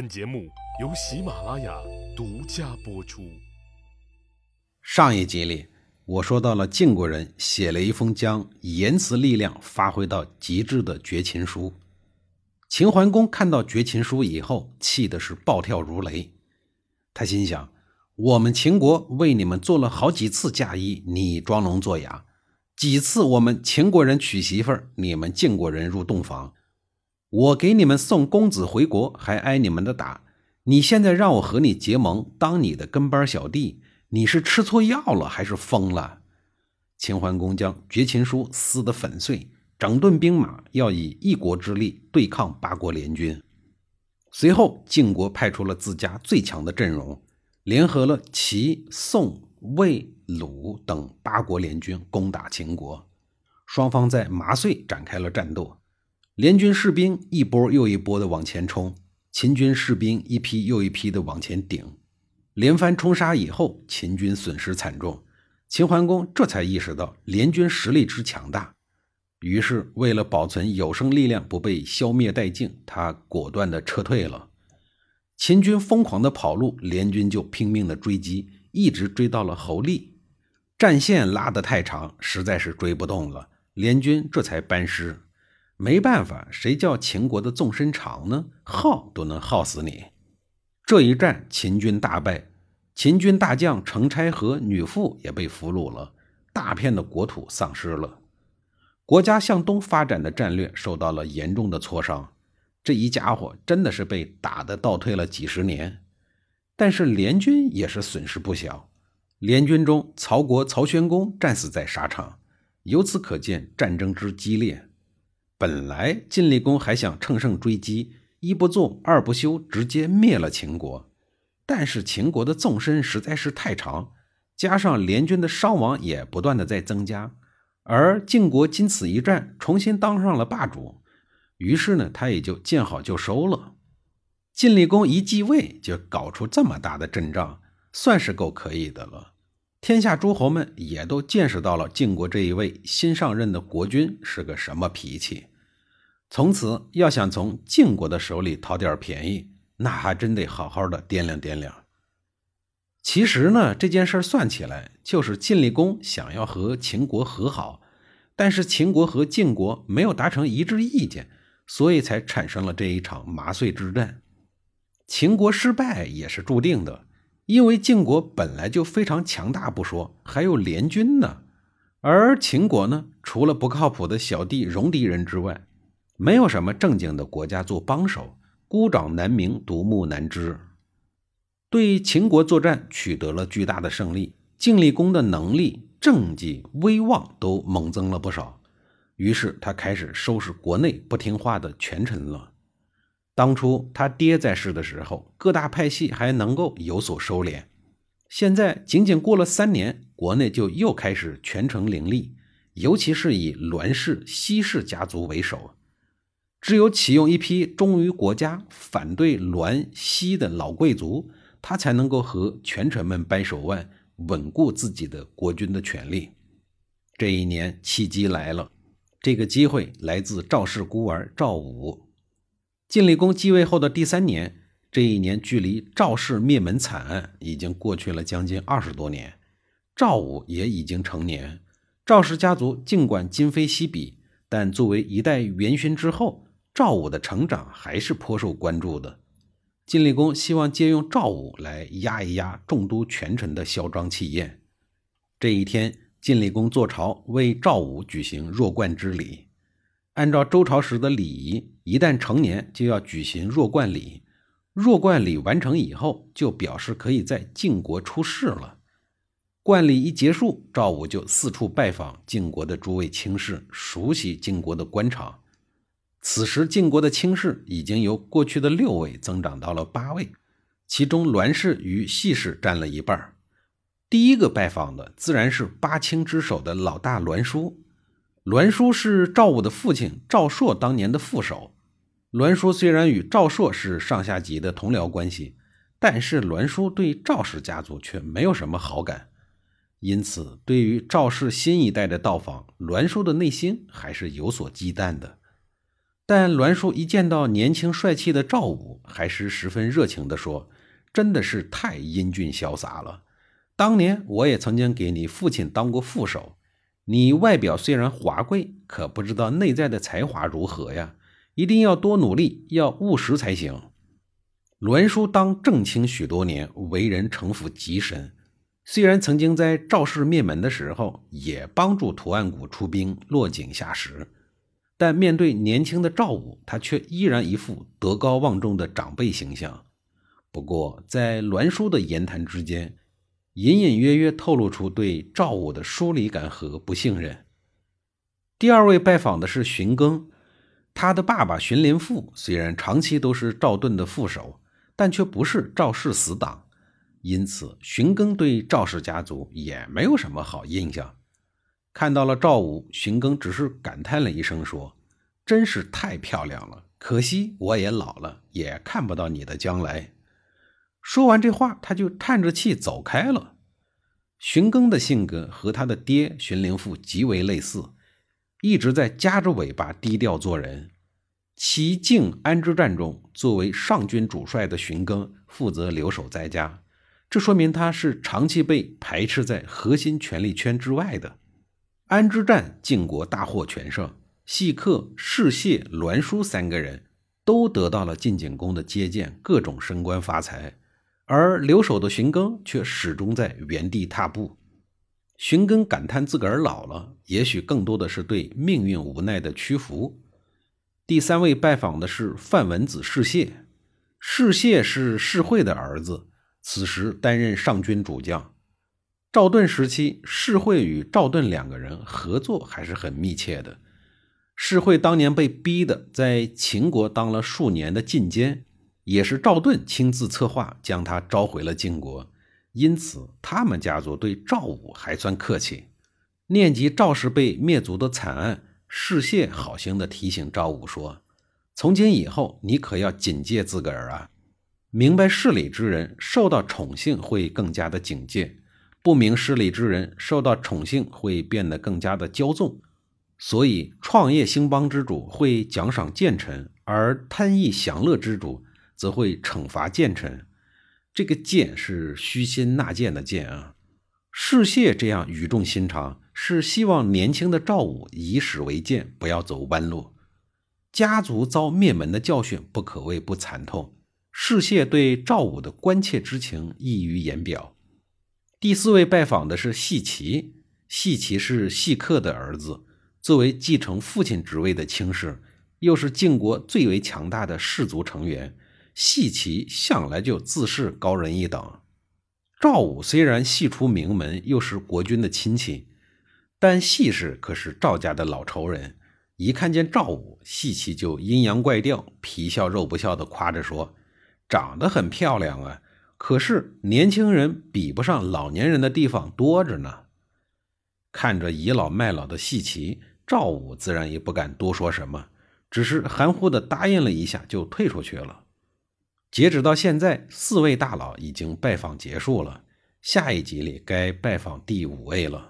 本节目由喜马拉雅独家播出。上一集里，我说到了晋国人写了一封将言辞力量发挥到极致的绝情书。秦桓公看到绝情书以后，气的是暴跳如雷。他心想：我们秦国为你们做了好几次嫁衣，你装聋作哑；几次我们秦国人娶媳妇儿，你们晋国人入洞房。我给你们送公子回国，还挨你们的打。你现在让我和你结盟，当你的跟班小弟，你是吃错药了还是疯了？秦桓公将绝情书撕得粉碎，整顿兵马，要以一国之力对抗八国联军。随后，晋国派出了自家最强的阵容，联合了齐、宋、魏、鲁等八国联军攻打秦国。双方在麻遂展开了战斗。联军士兵一波又一波的往前冲，秦军士兵一批又一批的往前顶，连番冲杀以后，秦军损失惨重。秦桓公这才意识到联军实力之强大，于是为了保存有生力量不被消灭殆尽，他果断的撤退了。秦军疯狂的跑路，联军就拼命的追击，一直追到了侯利，战线拉得太长，实在是追不动了，联军这才班师。没办法，谁叫秦国的纵深长呢？耗都能耗死你。这一战，秦军大败，秦军大将程差和女傅也被俘虏了，大片的国土丧失了，国家向东发展的战略受到了严重的挫伤。这一家伙真的是被打的倒退了几十年。但是联军也是损失不小，联军中曹国曹宣公战死在沙场，由此可见战争之激烈。本来晋厉公还想乘胜追击，一不做二不休，直接灭了秦国。但是秦国的纵深实在是太长，加上联军的伤亡也不断的在增加，而晋国经此一战，重新当上了霸主，于是呢，他也就见好就收了。晋厉公一继位就搞出这么大的阵仗，算是够可以的了。天下诸侯们也都见识到了晋国这一位新上任的国君是个什么脾气。从此要想从晋国的手里讨点便宜，那还真得好好的掂量掂量。其实呢，这件事算起来，就是晋厉公想要和秦国和好，但是秦国和晋国没有达成一致意见，所以才产生了这一场麻遂之战。秦国失败也是注定的，因为晋国本来就非常强大不说，还有联军呢，而秦国呢，除了不靠谱的小弟戎狄人之外，没有什么正经的国家做帮手，孤掌难鸣，独木难支。对秦国作战取得了巨大的胜利，晋厉公的能力、政绩、威望都猛增了不少。于是他开始收拾国内不听话的权臣了。当初他爹在世的时候，各大派系还能够有所收敛。现在仅仅过了三年，国内就又开始权臣林立，尤其是以栾氏、西氏家族为首。只有启用一批忠于国家、反对栾西的老贵族，他才能够和权臣们掰手腕，稳固自己的国君的权力。这一年契机来了，这个机会来自赵氏孤儿赵武。晋厉公继位后的第三年，这一年距离赵氏灭门惨案已经过去了将近二十多年，赵武也已经成年。赵氏家族尽管今非昔比，但作为一代元勋之后。赵武的成长还是颇受关注的。晋厉公希望借用赵武来压一压众都权臣的嚣张气焰。这一天，晋厉公坐朝为赵武举行弱冠之礼。按照周朝时的礼仪，一旦成年就要举行弱冠礼。弱冠礼完成以后，就表示可以在晋国出仕了。冠礼一结束，赵武就四处拜访晋国的诸位卿士，熟悉晋国的官场。此时，晋国的卿氏已经由过去的六位增长到了八位，其中栾氏与细氏占了一半。第一个拜访的自然是八卿之首的老大栾书。栾书是赵武的父亲赵朔当年的副手。栾书虽然与赵朔是上下级的同僚关系，但是栾书对赵氏家族却没有什么好感，因此对于赵氏新一代的到访，栾书的内心还是有所忌惮的。但栾书一见到年轻帅气的赵武，还是十分热情地说：“真的是太英俊潇洒了。当年我也曾经给你父亲当过副手。你外表虽然华贵，可不知道内在的才华如何呀！一定要多努力，要务实才行。”栾书当正卿许多年，为人城府极深。虽然曾经在赵氏灭门的时候，也帮助图案谷出兵落井下石。但面对年轻的赵武，他却依然一副德高望重的长辈形象。不过，在栾书的言谈之间，隐隐约约透露出对赵武的疏离感和不信任。第二位拜访的是荀庚，他的爸爸荀林父虽然长期都是赵盾的副手，但却不是赵氏死党，因此荀庚对赵氏家族也没有什么好印象。看到了赵武，荀庚只是感叹了一声，说：“真是太漂亮了，可惜我也老了，也看不到你的将来。”说完这话，他就叹着气走开了。荀庚的性格和他的爹荀灵父极为类似，一直在夹着尾巴低调做人。齐晋安之战中，作为上军主帅的荀庚负责留守在家，这说明他是长期被排斥在核心权力圈之外的。安之战，晋国大获全胜，细客、士燮、栾书三个人都得到了晋景公的接见，各种升官发财。而留守的荀庚却始终在原地踏步。荀庚感叹自个儿老了，也许更多的是对命运无奈的屈服。第三位拜访的是范文子士燮，士燮是士会的儿子，此时担任上军主将。赵盾时期，士会与赵盾两个人合作还是很密切的。士会当年被逼的在秦国当了数年的禁监，也是赵盾亲自策划将他召回了晋国。因此，他们家族对赵武还算客气。念及赵氏被灭族的惨案，士燮好心的提醒赵武说：“从今以后，你可要警戒自个儿啊！明白事理之人受到宠幸会更加的警戒。”不明事理之人受到宠幸会变得更加的骄纵，所以创业兴邦之主会奖赏谏臣，而贪逸享乐之主则会惩罚谏臣。这个谏是虚心纳谏的谏啊。士燮这样语重心长，是希望年轻的赵武以史为鉴，不要走弯路。家族遭灭门的教训不可谓不惨痛，世谢对赵武的关切之情溢于言表。第四位拜访的是细齐，细齐是细克的儿子，作为继承父亲职位的卿氏，又是晋国最为强大的氏族成员，细齐向来就自视高人一等。赵武虽然系出名门，又是国君的亲戚，但细氏可是赵家的老仇人。一看见赵武，细齐就阴阳怪调、皮笑肉不笑的夸着说：“长得很漂亮啊。”可是年轻人比不上老年人的地方多着呢。看着倚老卖老的戏棋，赵武自然也不敢多说什么，只是含糊的答应了一下，就退出去了。截止到现在，四位大佬已经拜访结束了，下一集里该拜访第五位了。